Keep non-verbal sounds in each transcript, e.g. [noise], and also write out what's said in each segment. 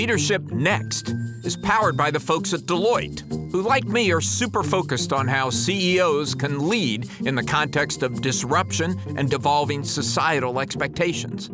Leadership Next is powered by the folks at Deloitte, who, like me, are super focused on how CEOs can lead in the context of disruption and devolving societal expectations.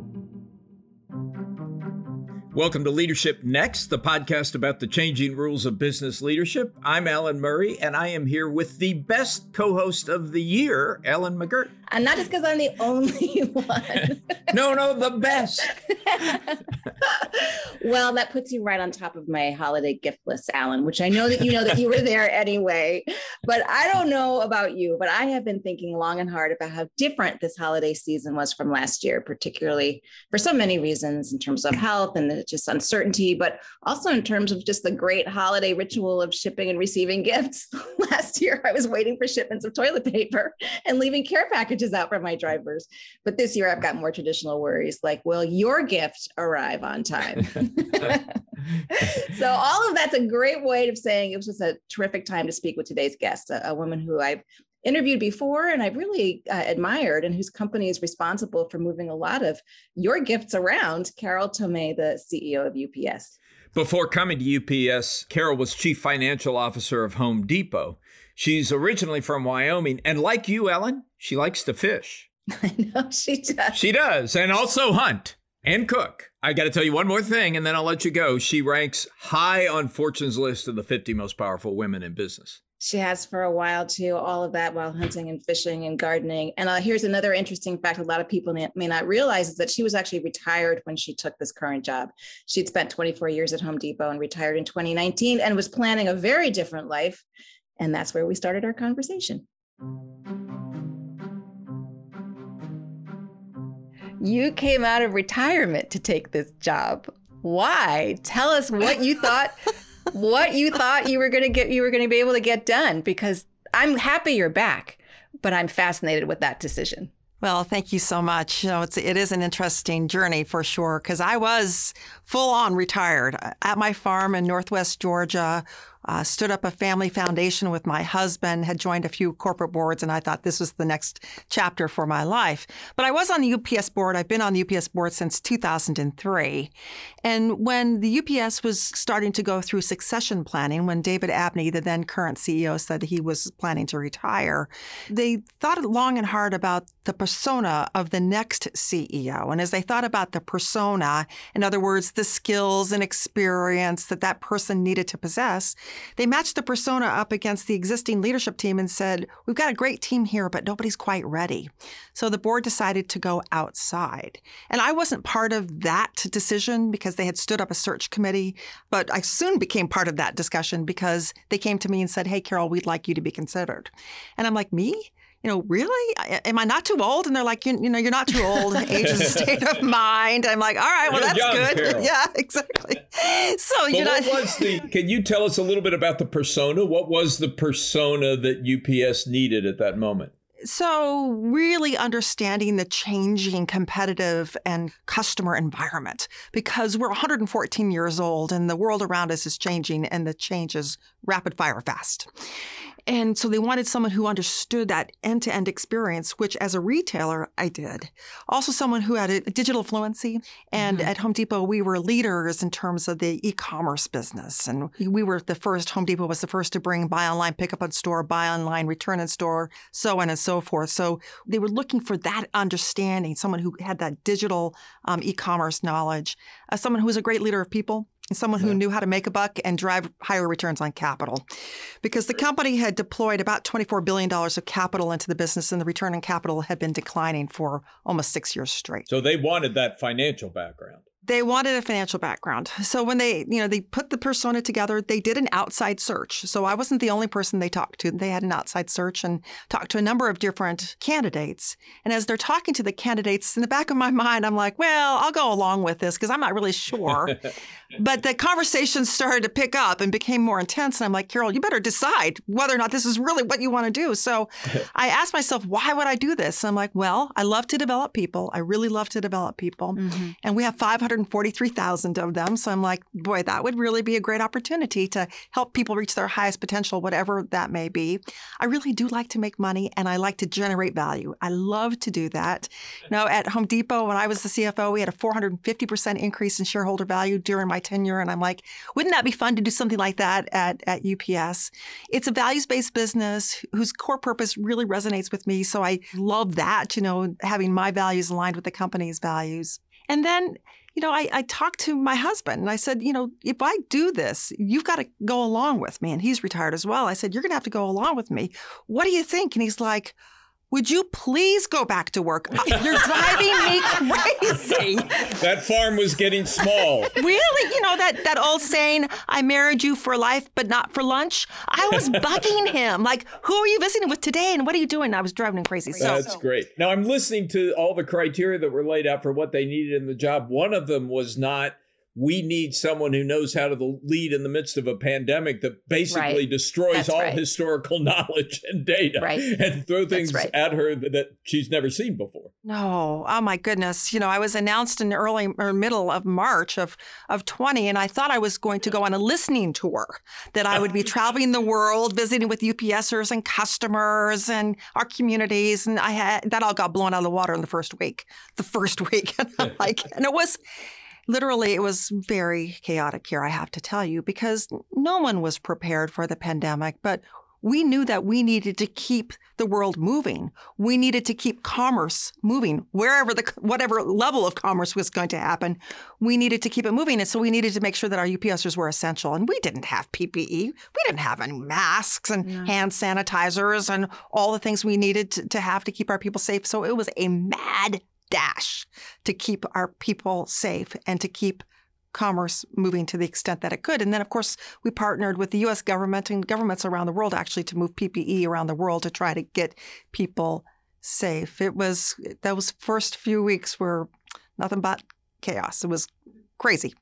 Welcome to Leadership Next, the podcast about the changing rules of business leadership. I'm Alan Murray, and I am here with the best co host of the year, Ellen McGirt. And not just because I'm the only [laughs] one. no, no, the best. [laughs] well, that puts you right on top of my holiday gift list, Alan, which I know that you know that you were [laughs] there anyway. But I don't know about you, but I have been thinking long and hard about how different this holiday season was from last year, particularly for so many reasons in terms of health and the, just uncertainty, but also in terms of just the great holiday ritual of shipping and receiving [laughs] gifts. last year, I was waiting for shipments of toilet paper and leaving care packages out for my drivers. But this year I've got more traditional worries like, will your gift arrive on time? [laughs] so all of that's a great way of saying it was just a terrific time to speak with today's guest, a, a woman who I've interviewed before and I've really uh, admired and whose company is responsible for moving a lot of your gifts around, Carol Tomé, the CEO of UPS. Before coming to UPS, Carol was chief financial officer of Home Depot. She's originally from Wyoming, and like you, Ellen, she likes to fish. [laughs] I know she does. She does, and also hunt and cook. I got to tell you one more thing, and then I'll let you go. She ranks high on Fortune's list of the 50 most powerful women in business. She has for a while too, all of that while hunting and fishing and gardening. And uh, here's another interesting fact a lot of people may not realize is that she was actually retired when she took this current job. She'd spent 24 years at Home Depot and retired in 2019 and was planning a very different life. And that's where we started our conversation. You came out of retirement to take this job. Why? Tell us what you thought [laughs] what you thought you were going to get you were going to be able to get done because I'm happy you're back, but I'm fascinated with that decision. Well, thank you so much. You know, it's it is an interesting journey for sure because I was full on retired uh, at my farm in Northwest Georgia uh, stood up a family foundation with my husband, had joined a few corporate boards, and I thought this was the next chapter for my life. But I was on the UPS board. I've been on the UPS board since 2003. And when the UPS was starting to go through succession planning, when David Abney, the then current CEO, said he was planning to retire, they thought long and hard about the persona of the next CEO. And as they thought about the persona, in other words, the skills and experience that that person needed to possess, they matched the persona up against the existing leadership team and said, We've got a great team here, but nobody's quite ready. So the board decided to go outside. And I wasn't part of that decision because they had stood up a search committee, but I soon became part of that discussion because they came to me and said, Hey, Carol, we'd like you to be considered. And I'm like, Me? You know, really? Am I not too old? And they're like, you, you know, you're not too old. [laughs] Age is a state of mind. I'm like, all right, well, that's young, good. Carol. [laughs] Yeah, exactly. So you know, what the? [laughs] Can you tell us a little bit about the persona? What was the persona that UPS needed at that moment? So, really understanding the changing competitive and customer environment because we're 114 years old and the world around us is changing and the change is rapid fire fast. And so they wanted someone who understood that end to end experience, which as a retailer, I did. Also, someone who had a digital fluency. And mm-hmm. at Home Depot, we were leaders in terms of the e commerce business. And we were the first, Home Depot was the first to bring buy online, pick up in store, buy online, return in store, so on and so forth. So they were looking for that understanding, someone who had that digital um, e commerce knowledge, uh, someone who was a great leader of people someone who yeah. knew how to make a buck and drive higher returns on capital. Because the company had deployed about $24 billion of capital into the business, and the return on capital had been declining for almost six years straight. So they wanted that financial background. They wanted a financial background. So when they, you know, they put the persona together, they did an outside search. So I wasn't the only person they talked to. They had an outside search and talked to a number of different candidates. And as they're talking to the candidates, in the back of my mind, I'm like, well, I'll go along with this because I'm not really sure. [laughs] but the conversation started to pick up and became more intense. And I'm like, Carol, you better decide whether or not this is really what you want to do. So [laughs] I asked myself, why would I do this? And I'm like, well, I love to develop people. I really love to develop people. Mm-hmm. And we have 500 143,000 of them. So I'm like, boy, that would really be a great opportunity to help people reach their highest potential, whatever that may be. I really do like to make money and I like to generate value. I love to do that. Now, at Home Depot, when I was the CFO, we had a 450% increase in shareholder value during my tenure. And I'm like, wouldn't that be fun to do something like that at, at UPS? It's a values based business whose core purpose really resonates with me. So I love that, you know, having my values aligned with the company's values. And then, you know, I, I talked to my husband and I said, you know, if I do this, you've got to go along with me. And he's retired as well. I said, you're going to have to go along with me. What do you think? And he's like, would you please go back to work? Uh, you're driving me crazy. That farm was getting small. really? You know that that old saying, I married you for life but not for lunch? I was bugging him. Like, who are you visiting with today and what are you doing? I was driving him crazy. So That's great. Now I'm listening to all the criteria that were laid out for what they needed in the job. One of them was not we need someone who knows how to lead in the midst of a pandemic that basically right. destroys That's all right. historical [laughs] knowledge and data right. and throw things right. at her that she's never seen before. No, oh my goodness! You know, I was announced in early or middle of March of of 20, and I thought I was going to go on a listening tour. That I would be [laughs] traveling the world, visiting with UPSers and customers and our communities, and I had that all got blown out of the water in the first week. The first week, [laughs] like, and it was literally, it was very chaotic here, I have to tell you, because no one was prepared for the pandemic. But we knew that we needed to keep the world moving. We needed to keep commerce moving wherever the whatever level of commerce was going to happen. We needed to keep it moving, and so we needed to make sure that our UPSers were essential. And we didn't have PPE. We didn't have any masks and no. hand sanitizers and all the things we needed to, to have to keep our people safe. So it was a mad dash to keep our people safe and to keep commerce moving to the extent that it could. And then, of course, we partnered with the US government and governments around the world actually to move PPE around the world to try to get people safe. It was, those first few weeks were nothing but chaos. It was crazy.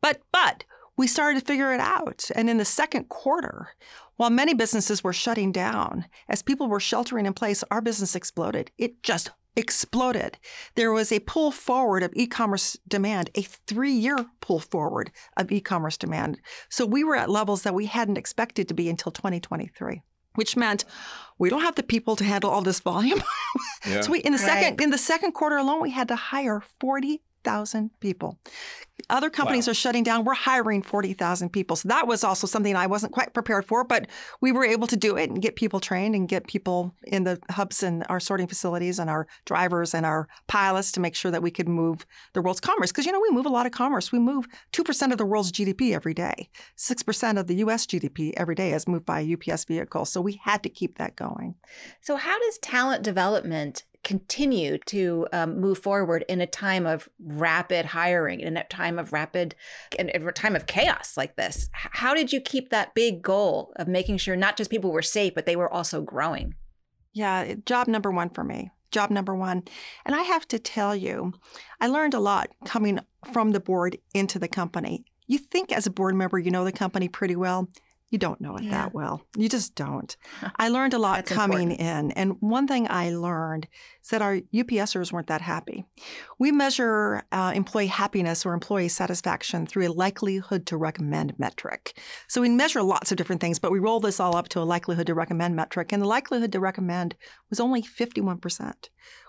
But, but, we started to figure it out. And in the second quarter, while many businesses were shutting down, as people were sheltering in place, our business exploded. It just exploded. There was a pull forward of e commerce demand, a three year pull forward of e commerce demand. So we were at levels that we hadn't expected to be until 2023 which meant we don't have the people to handle all this volume. [laughs] Yeah. so we in the right. second in the second quarter alone we had to hire 40 40,000 people. Other companies wow. are shutting down. We're hiring 40,000 people. So that was also something I wasn't quite prepared for, but we were able to do it and get people trained and get people in the hubs and our sorting facilities and our drivers and our pilots to make sure that we could move the world's commerce. Because, you know, we move a lot of commerce. We move 2% of the world's GDP every day. 6% of the US GDP every day is moved by a UPS vehicle. So we had to keep that going. So, how does talent development continue to um, move forward in a time of rapid hiring, in a time of rapid, and a time of chaos like this? How did you keep that big goal of making sure not just people were safe, but they were also growing? Yeah, job number one for me. Job number one. And I have to tell you, I learned a lot coming from the board into the company. You think as a board member, you know the company pretty well you don't know it yeah. that well. You just don't. I learned a lot coming important. in. And one thing I learned is that our UPSers weren't that happy. We measure uh, employee happiness or employee satisfaction through a likelihood to recommend metric. So we measure lots of different things, but we roll this all up to a likelihood to recommend metric. And the likelihood to recommend was only 51%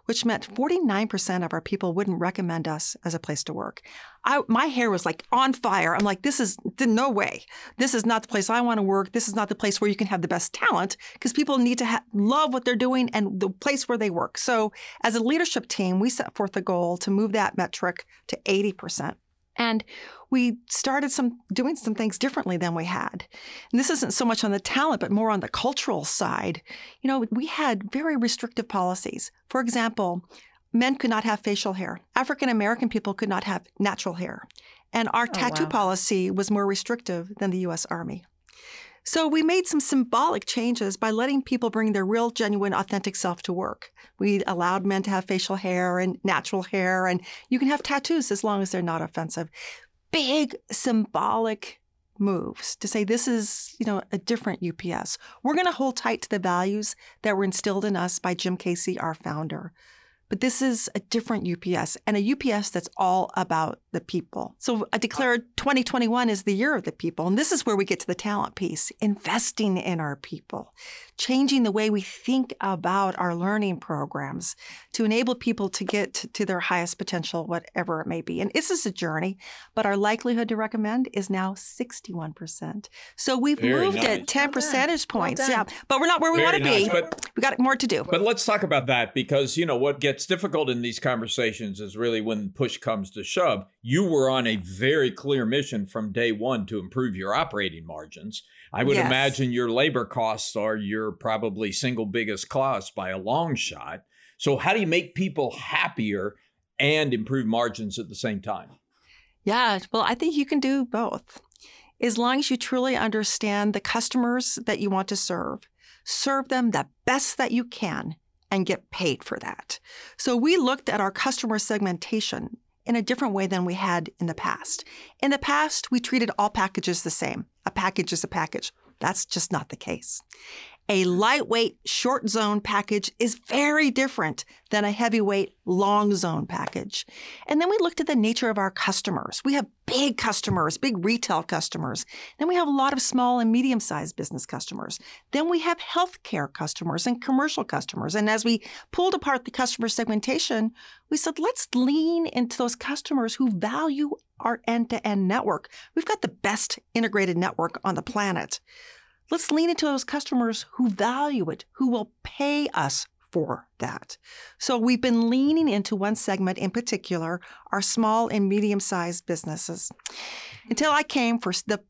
which meant 49% of our people wouldn't recommend us as a place to work. I, my hair was like on fire. I'm like, this is no way. This is not the place I want to work. This is not the place where you can have the best talent because people need to ha- love what they're doing and the place where they work. So, as a leadership team, we set forth the goal to move that metric to 80%. And we started some doing some things differently than we had. And this isn't so much on the talent, but more on the cultural side. You know, we had very restrictive policies. For example, men could not have facial hair. African American people could not have natural hair. And our oh, tattoo wow. policy was more restrictive than the US Army. So we made some symbolic changes by letting people bring their real, genuine, authentic self to work. We allowed men to have facial hair and natural hair, and you can have tattoos as long as they're not offensive. Big symbolic moves to say this is, you know, a different UPS. We're going to hold tight to the values that were instilled in us by Jim Casey, our founder. But this is a different UPS and a UPS that's all about the people. So I declared 2021 is the year of the people. And this is where we get to the talent piece investing in our people, changing the way we think about our learning programs to enable people to get to their highest potential, whatever it may be. And this is a journey, but our likelihood to recommend is now 61%. So we've Very moved nice. it 10 Well percentage points. done. yeah. But we're not where we Very want to nice, be. but- we got more to do. But let's talk about that because, you know, what gets difficult in these conversations is really when push comes to shove. You were on a very clear mission from day one to improve your operating margins. I would Yes. imagine your labor costs are your probably single biggest cost by a long shot. So, how do you make people happier and improve margins at the same time? Yeah, well, I think you can do both. As long as you truly understand the customers that you want to serve, serve them the best that you can and get paid for that. So we looked at our customer segmentation in a different way than we had in the past. In the past, we treated all packages the same. A package is a package. That's just not the case. A lightweight short zone package is very different than a heavyweight long zone package. And then we looked at the nature of our customers. We have big customers, big retail customers. Then we have a lot of small and medium sized business customers. Then we have healthcare customers and commercial customers. And as we pulled apart the customer segmentation, we said, let's lean into those customers who value our end to end network. We've got the best integrated network on the planet. Let's lean into those customers who value it, who will pay us for that. So we've been leaning into one segment in particular, our small and medium sized businesses. Until I came for the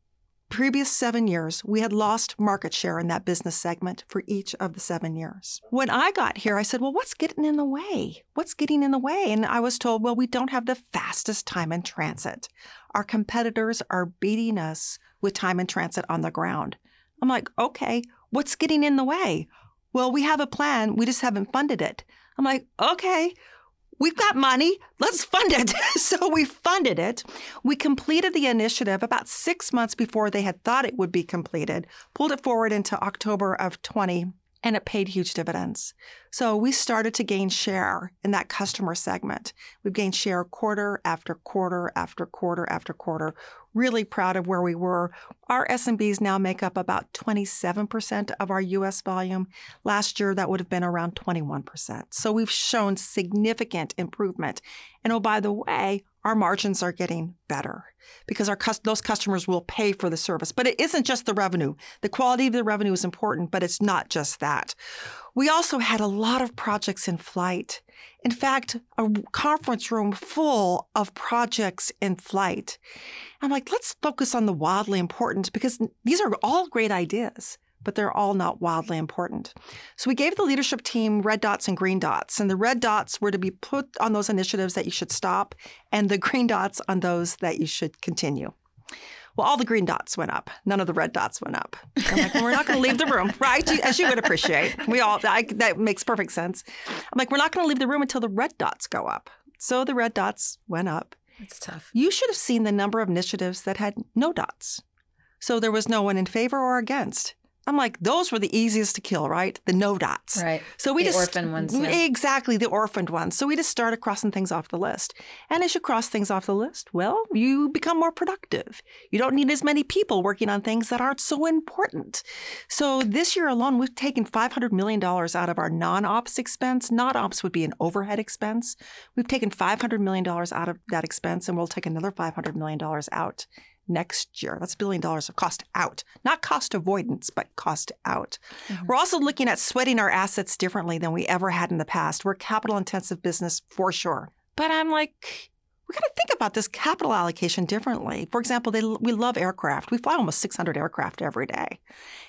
previous seven years, we had lost market share in that business segment for each of the seven years. When I got here, I said, Well, what's getting in the way? What's getting in the way? And I was told, Well, we don't have the fastest time in transit. Our competitors are beating us with time in transit on the ground. I'm like, okay, what's getting in the way? Well, we have a plan. We just haven't funded it. I'm like, okay, we've got money. Let's fund it. [laughs] so we funded it. We completed the initiative about six months before they had thought it would be completed, pulled it forward into October of 20, and it paid huge dividends. So we started to gain share in that customer segment. We've gained share quarter after quarter after quarter after quarter. Really proud of where we were. Our SMBs now make up about 27% of our US volume. Last year, that would have been around 21%. So we've shown significant improvement. And oh, by the way, our margins are getting better because our those customers will pay for the service. But it isn't just the revenue. The quality of the revenue is important, but it's not just that. We also had a lot of projects in flight. In fact, a conference room full of projects in flight. I'm like, let's focus on the wildly important because these are all great ideas, but they're all not wildly important. So we gave the leadership team red dots and green dots, and the red dots were to be put on those initiatives that you should stop, and the [laughs] green dots on those that you should continue. Well, all the green dots went up. None of the red dots went up. I'm like, well, we're not going to leave the room, [laughs] right? As you would appreciate. We all, I, that makes perfect sense. I'm like, we're not going to leave the room until the red dots go up. So the red dots went up. It's tough. You should have seen the number of initiatives that had no dots. So there was no one in favor or against. I'm like, those were the easiest to kill, right? The no dots. Right. So we The just orphan ones, yeah. Exactly, the orphaned ones. So we just started crossing things off the list. And as you cross things off the list, well, you become more productive. You don't need as many people working on things that aren't so important. So this year alone, we've taken $500 million out of our non-ops expense. Non-ops would be an overhead expense. We've taken $500 million out of that expense, and we'll take another $500 million out next year. That's a billion dollars of cost out, not cost avoidance, but cost out. We're also looking at sweating our assets differently than we ever had in the past. We're a capital intensive business for sure. But I'm like, we got to think about this capital allocation differently. For example, they, we love aircraft. We fly almost 600 aircraft every day.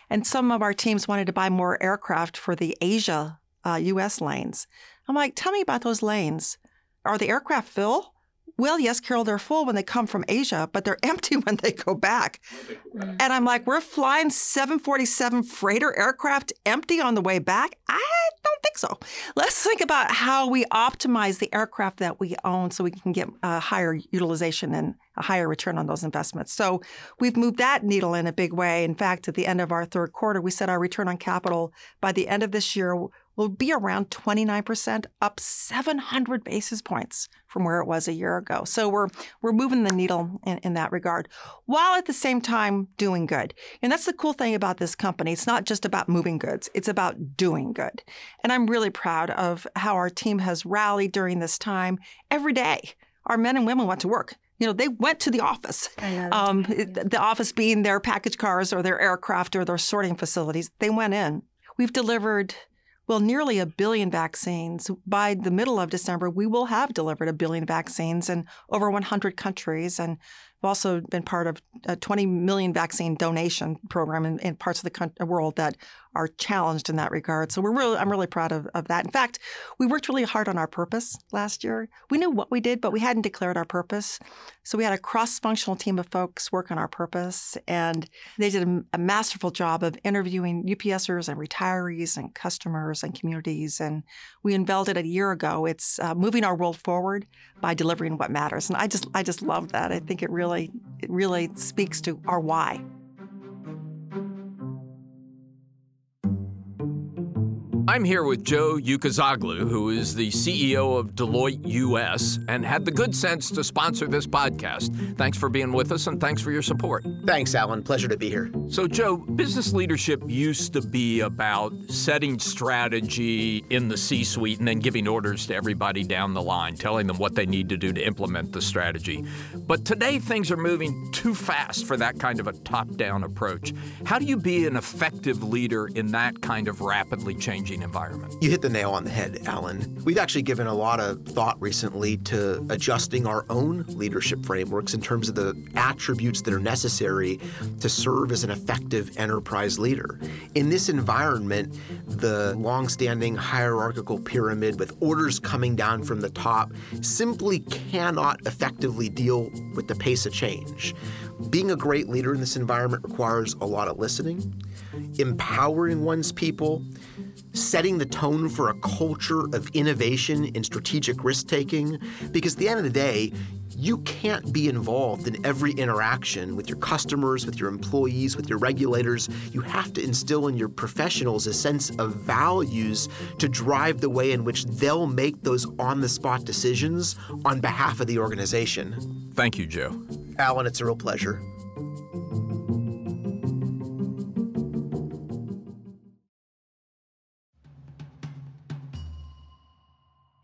And some of our teams wanted to buy more aircraft for the Asia uh, US lanes. I'm like, tell me about those lanes. Are the aircraft full? Well, yes, Carol, they're full when they come from Asia, but they're [laughs] empty when they go back. Mm. And I'm like, we're flying 747 freighter aircraft empty on the way back? I don't think so. Let's think about how we optimize the aircraft that we own so we can get a higher utilization and a higher return on those investments. So we've moved that needle in a big way. In fact, at the end of our third quarter, we set our return on capital by the end of this year will be around 29%, up 700 basis points from where it was a year ago. So we're we're moving the needle in, in that regard, while at the same time doing good. And that's the cool thing about this company. It's not just about moving goods; it's about doing good. And I'm really proud of how our team has rallied during this time. Every day, our men and women went to work you know, they went to the office. Um, the office being their package cars or their aircraft or their sorting facilities. They went in. We've delivered well, nearly a billion vaccines. By the middle of December, we will have delivered a billion vaccines in over 100 countries. And We've also been part of a 20 million vaccine donation program in, in parts of the country, world that are challenged in that regard. So we're really, I'm really proud of, of that. In fact, we worked really hard on our purpose last year. We knew what we did, but we hadn't declared our purpose. So we had a cross-functional team of folks work on our purpose, and they did a, a masterful job of interviewing UPSers and retirees and customers and communities. And we unveiled it a year ago. It's uh, moving our world forward by delivering what matters, and I just, I just love that. I think it really really it really speaks to our why. I'm here with Joe Ucuzoglu, who is the CEO of Deloitte US and had the good sense to sponsor this podcast. Thanks for being with us and thanks for your support. Thanks, Alan. Pleasure to be here. So, Joe, business leadership used to be about setting strategy in the C suite and then giving orders to everybody down the line, telling them what they need to do to implement the strategy. But today, things are moving too fast for that kind of a top down approach. How do you be an effective leader in that kind of rapidly changing environment. You hit the nail on the head, Alan. We've actually given a lot of thought recently to adjusting our own leadership frameworks in terms of the attributes that are necessary to serve as an effective enterprise leader. In this environment, the long-standing hierarchical pyramid with orders coming down from the top simply cannot effectively deal with the pace of change. Being a great leader in this environment requires a lot of listening, empowering one's people, setting the tone for a culture of innovation and strategic risk taking. Because at the end of the day, you can't be involved in every interaction with your customers, with your employees, with your regulators. You have to instill in your professionals a sense of values to drive the way in which they'll make those on the spot decisions on behalf of the organization. Thank you, Joe. Alan, it's a real pleasure.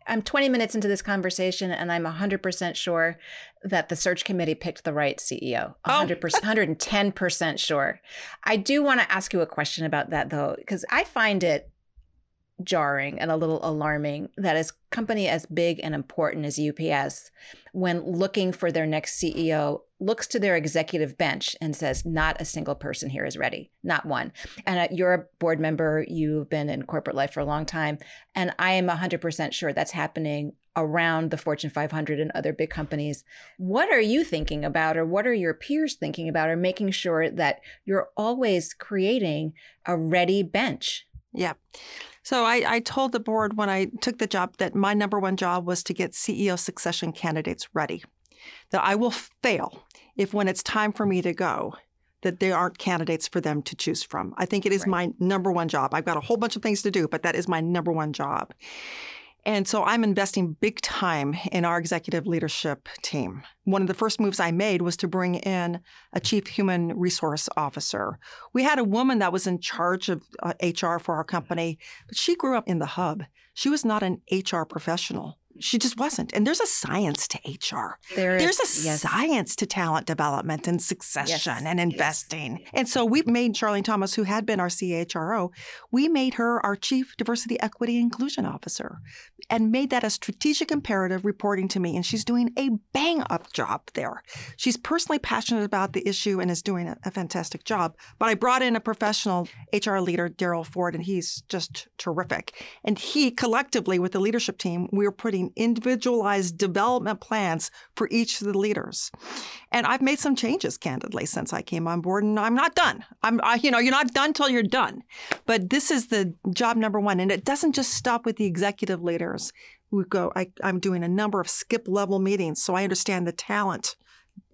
I'm 20 minutes into this conversation and I'm 100% sure that the search committee picked the right CEO. 100%, oh. 110% sure. I do want to ask you a question about that though, because I find it jarring and a little alarming that a company as big and important as UPS, when looking for their next CEO, looks to their executive bench and says, not a single person here is ready, not one. And uh, you're a board member, you've been in corporate life for a long time. And I am 100% sure that's happening around the Fortune 500 and other big companies. What are you thinking about, or what are your peers thinking about, or making sure that you're always creating a ready bench? Yeah. So I, I, told the board when I took the job that my number one job was to get CEO succession candidates ready. That I will fail if when it's time for me to go, that there aren't candidates for them to choose from. I think it is right. my number one job. I've got a whole bunch of things to do, but that is my number one job. And so I'm investing big time in our executive leadership team. One of the first moves I made was to bring in a chief human resource officer. We had a woman that was in charge of uh, HR for our company, but she grew up in the hub. She was not an HR professional she just wasn't. And there's a science to HR. There there's is, a yes. science to talent development and succession yes. and investing. Yes. And so we made Charlene Thomas, who had been our CHRO, we made her our Chief Diversity, Equity, Inclusion Officer and made that a strategic imperative reporting to me. And she's doing a bang up job there. She's personally passionate about the issue and is doing a, a fantastic job. But I brought in a professional HR leader, Darrell Ford, and he's just terrific. And he collectively with the leadership team, we were putting individualized development plans for each of the leaders. And I've made some changes, candidly, since I came on board, and I'm not done. I'm, I, you know, you're not done till you're done. But this is the job number one, and it doesn't just stop with the executive leaders. We go. I, I'm doing a number of skip level meetings, so I understand the talent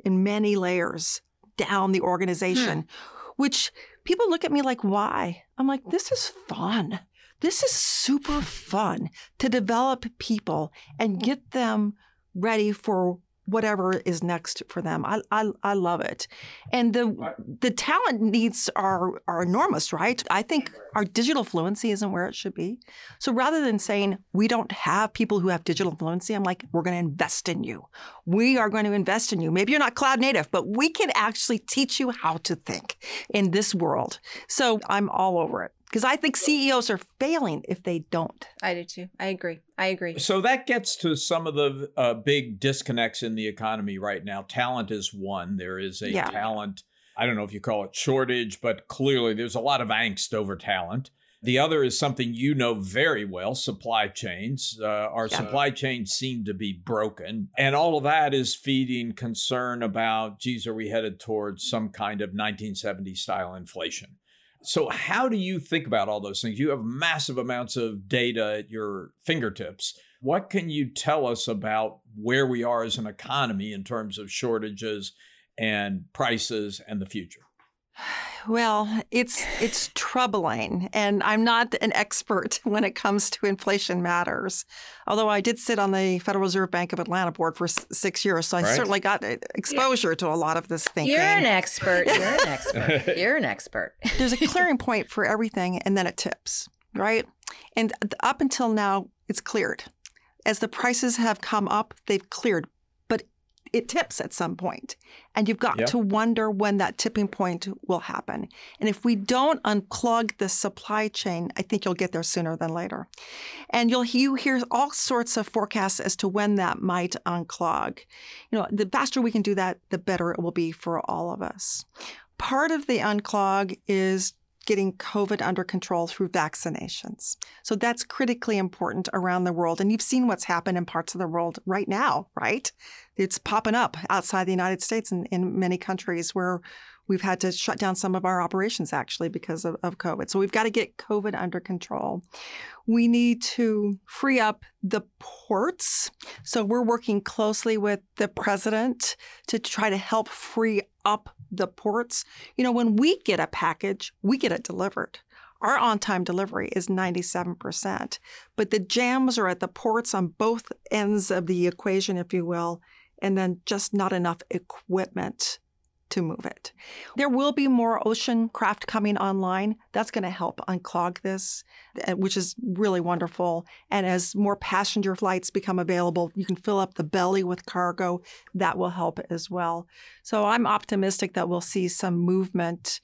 in many layers down the organization, hmm. which people look at me like, why? I'm like, this is fun this is super fun to develop people and get them ready for whatever is next for them. I, I, I love it. And the the talent needs are are enormous, right? I think our digital fluency isn't where it should be. So rather than saying we don't have people who have digital fluency, I'm like, we're going to invest in you. We are going to invest in you. Maybe you're not cloud native, but we can actually teach you how to think in this world. So I'm all over it because I think CEOs are failing if they don't. I do too. I agree. I agree. So that gets to some of the uh, big disconnects in the economy right now. Talent is one. There is a yeah. talent, I don't know if you call it shortage, but clearly there's a lot of angst over talent. The other is something you know very well supply chains. Uh, our yeah. supply chains seem to be broken. And all of that is feeding concern about, geez, are we headed towards some kind of 1970 style inflation? So, how do you think about all those things? You have massive amounts of data at your fingertips. What can you tell us about where we are as an economy in terms of shortages and prices and the future? Well, it's it's troubling, and I'm not an expert [laughs] when it comes to inflation matters. Although I did sit on the Federal Reserve Bank of Atlanta board for six years, so I right. certainly got uh, exposure yeah. to a lot of this thinking. You're an [laughs] expert. You're an expert. You're an expert. There's a clearing point for everything, and then it tips, right? And up until now, it's cleared. As the prices have come up, they've cleared it tips at some point. And you've got to wonder when that tipping point will happen. And if we don't unclog the supply chain, I think you'll get there sooner than later. And you'll you hear all sorts of forecasts as to when that might unclog. You know, the faster we can do that, the better it will be for all of us. Part of the unclog is getting COVID under control through vaccinations. So that's critically important around the world. And you've seen what's happened in parts of the world right now, right? It's popping up outside the United States and in many countries where we've had to shut down some of our operations actually because of, of COVID. So we've got to get COVID under control. We need to free up the ports. So we're working closely with the president to try to help free up the ports. You know, when we get a package, we get it delivered. Our on time delivery is 97%. But the jams are at the ports on both ends of the equation, if you will, and then just not enough equipment to move it. There will be more ocean craft coming online. That's going to help unclog this, eh, which is really wonderful. And as more passenger flights become available, you can fill up the belly with cargo. That will help as well. So I'm optimistic that we'll see some movement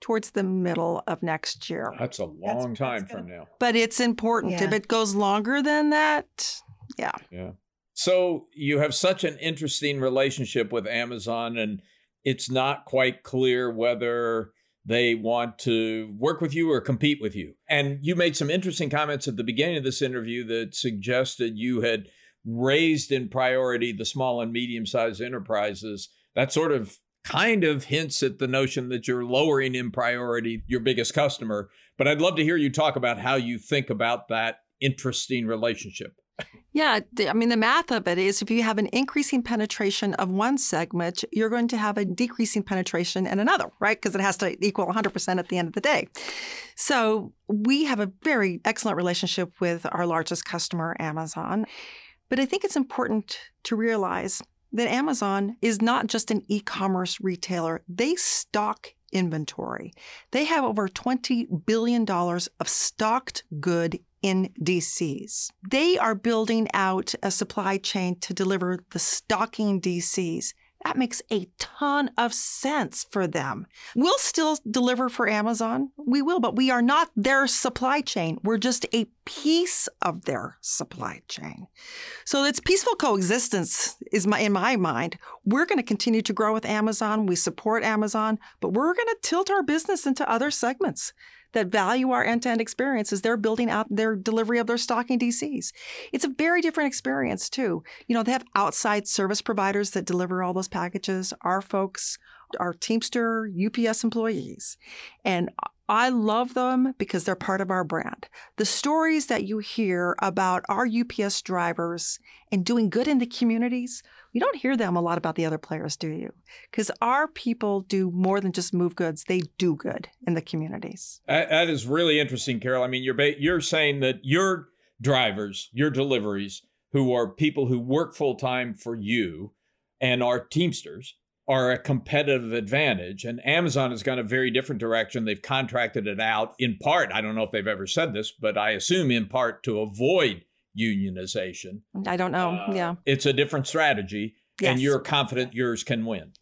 towards the middle of next year. That's a long that's, time that's from now. But it's important. Yeah. If it goes longer than that, yeah. Yeah. So you have such an interesting relationship with Amazon and it's not quite clear whether they want to work with you or compete with you. And you made some interesting comments at the beginning of this interview that suggested you had raised in priority the small and medium sized enterprises. That sort of kind of hints at the notion that you're lowering in priority your biggest customer. But I'd love to hear you talk about how you think about that interesting relationship. Yeah, I mean, the math of it is if you have an increasing penetration of one segment, you're going to have a decreasing penetration in another, right? Because it has to equal 100% at the end of the day. So we have a very excellent relationship with our largest customer, Amazon. But I think it's important to realize that Amazon is not just an e commerce retailer, they stock inventory. They have over $20 billion of stocked good in DCs. They are building out a supply chain to deliver the stocking DCs. That makes a ton of sense for them. We'll still deliver for Amazon. We will, but we are not their supply chain. We're just a piece of their supply chain. So it's peaceful coexistence is my, in my mind. We're going to continue to grow with Amazon. We support Amazon, but we're going to tilt our business into other segments that value our end-to-end experiences, they're building out their delivery of their stocking DCs. It's a very different experience too. You know, they have outside service providers that deliver all those packages. Our folks are Teamster, UPS employees. And I love them because they're part of our brand. The stories that you hear about our UPS drivers and doing good in the communities, you don't hear them a lot about the other players, do you? Because our people do more than just move goods; they do good in the communities. that is really interesting, Carol. I mean, you're you're saying that your drivers, your deliveries, who are people who work full time for you, and are Teamsters are a competitive advantage. And Amazon has gone a very different direction. They've contracted it out in part. I don't know if they've ever said this, but I assume in part to avoid unionization. I don't know. Uh, yeah. It's a different strategy. Yes. And you're confident yours can win.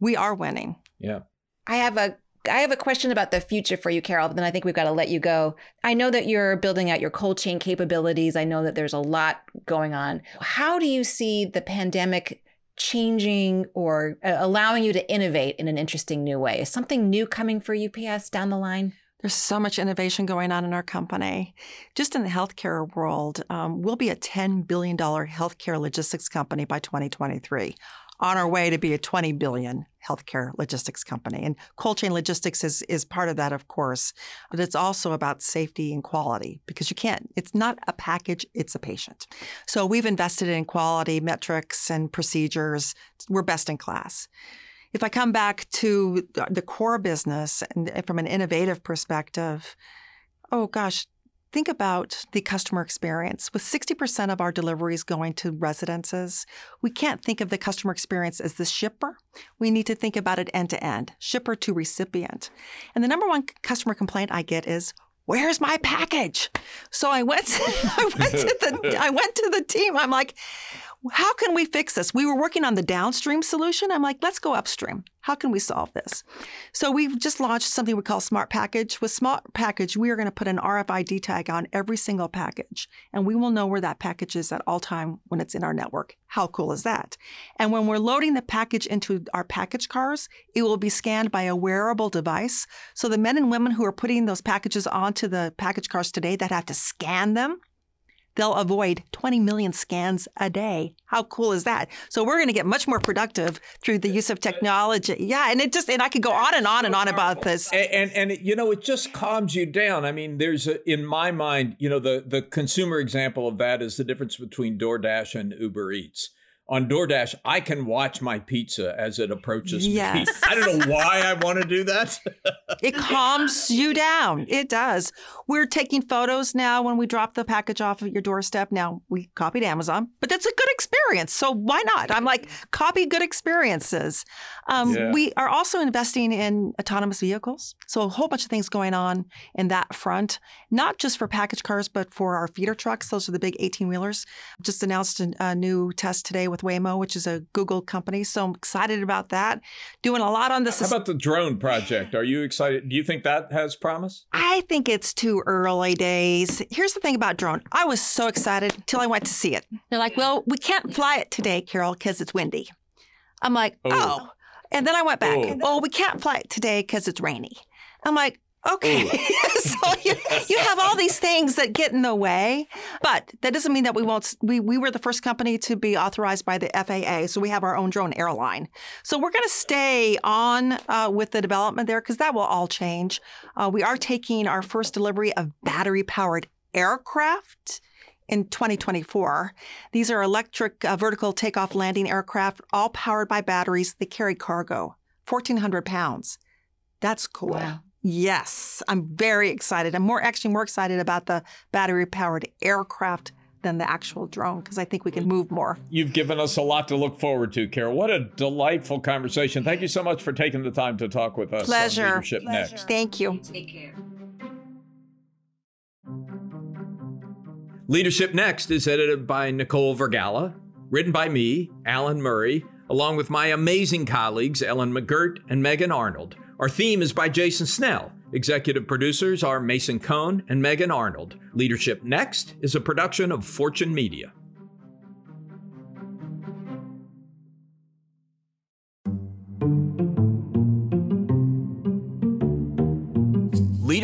We are winning. Yeah. I have a I have a question about the future for you, Carol, but then I think we've got to let you go. I know that you're building out your cold chain capabilities. I know that there's a lot going on. How do you see the pandemic changing or uh, allowing you to innovate in an interesting new way? Is something new coming for UPS down the line? There's so much innovation going on in our company. Just in the healthcare world, um, we'll be a $10 billion healthcare logistics company by 2023 on our way to be a 20 billion healthcare logistics company. And cold chain logistics is, is part of that, of course, but it's also about safety and quality because you can't, it's not a package, it's a patient. So we've invested in quality metrics and procedures. We're best in class. If I come back to the core business and from an innovative perspective, oh gosh, Think about the customer experience. With 60% of our deliveries going to residences, we can't think of the customer experience as the shipper. We need to think about it end to end, shipper to recipient. And the number one customer complaint I get is, where's my package? So I went, [laughs] I went to the, [laughs] I went to the team. I'm like, how can we fix this? We were working on the downstream solution. I'm like, let's go upstream. How can we solve this? So we've just launched something we call Smart Package. With Smart Package, we are going to put an RFID tag on every single package, and we will know where that package is at all time when it's in our network. How cool is that? And when we're loading the package into our package cars, it will be scanned by a wearable device. So the men and women who are putting those packages onto the package cars today that have to scan them they'll avoid 20 million scans a day. How cool is that? So we're going to get much more productive through the use of technology. Yeah, and it just and I could go on and on and on about this. And and, and you know, it just calms you down. I mean, there's a, in my mind, you know, the the consumer example of that is the difference between DoorDash and Uber Eats on DoorDash, I can watch my pizza as it approaches yes. me. [laughs] I don't know why I want to do that. [laughs] it calms you down. It does. We're taking photos now when we drop the package off at your doorstep. Now we copied Amazon, but that's a good experience. So why not? I'm like, copy good experiences. Um, yeah. We are also investing in autonomous vehicles. So a whole bunch of things going on in that front, not just for package cars, but for our feeder trucks. Those are the big 18 wheelers. Just announced a, a new test today with with Waymo, which is a Google company. So I'm excited about that. Doing a lot on this. How about the drone project? Are you excited? Do you think that has promise? I think it's too early days. Here's the thing about drone. I was so excited until I went to see it. They're like, well, we can't fly it today, Carol, because it's windy. I'm like, oh. oh. And then I went back. Oh, oh we can't fly it today because it's rainy. I'm like, Okay. [laughs] so you, you have all these things that get in the way, but that doesn't mean that we won't. We, we were the first company to be authorized by the FAA, so we have our own drone airline. So we're going to stay on uh, with the development there because that will all change. Uh, we are taking our first delivery of battery powered aircraft in 2024. These are electric uh, vertical takeoff landing aircraft, all powered by batteries. They carry cargo, 1,400 pounds. That's cool. Wow. Yes, I'm very excited. I'm more actually more excited about the battery powered aircraft than the actual drone because I think we can move more. You've given us a lot to look forward to, Carol. What a delightful conversation. Thank you so much for taking the time to talk with us. Pleasure. Leadership Pleasure. Next. Thank you. Take care. Leadership Next is edited by Nicole Vergalla, written by me, Alan Murray, along with my amazing colleagues Ellen McGirt and Megan Arnold. Our theme is by Jason Snell. Executive producers are Mason Cohn and Megan Arnold. Leadership Next is a production of Fortune Media.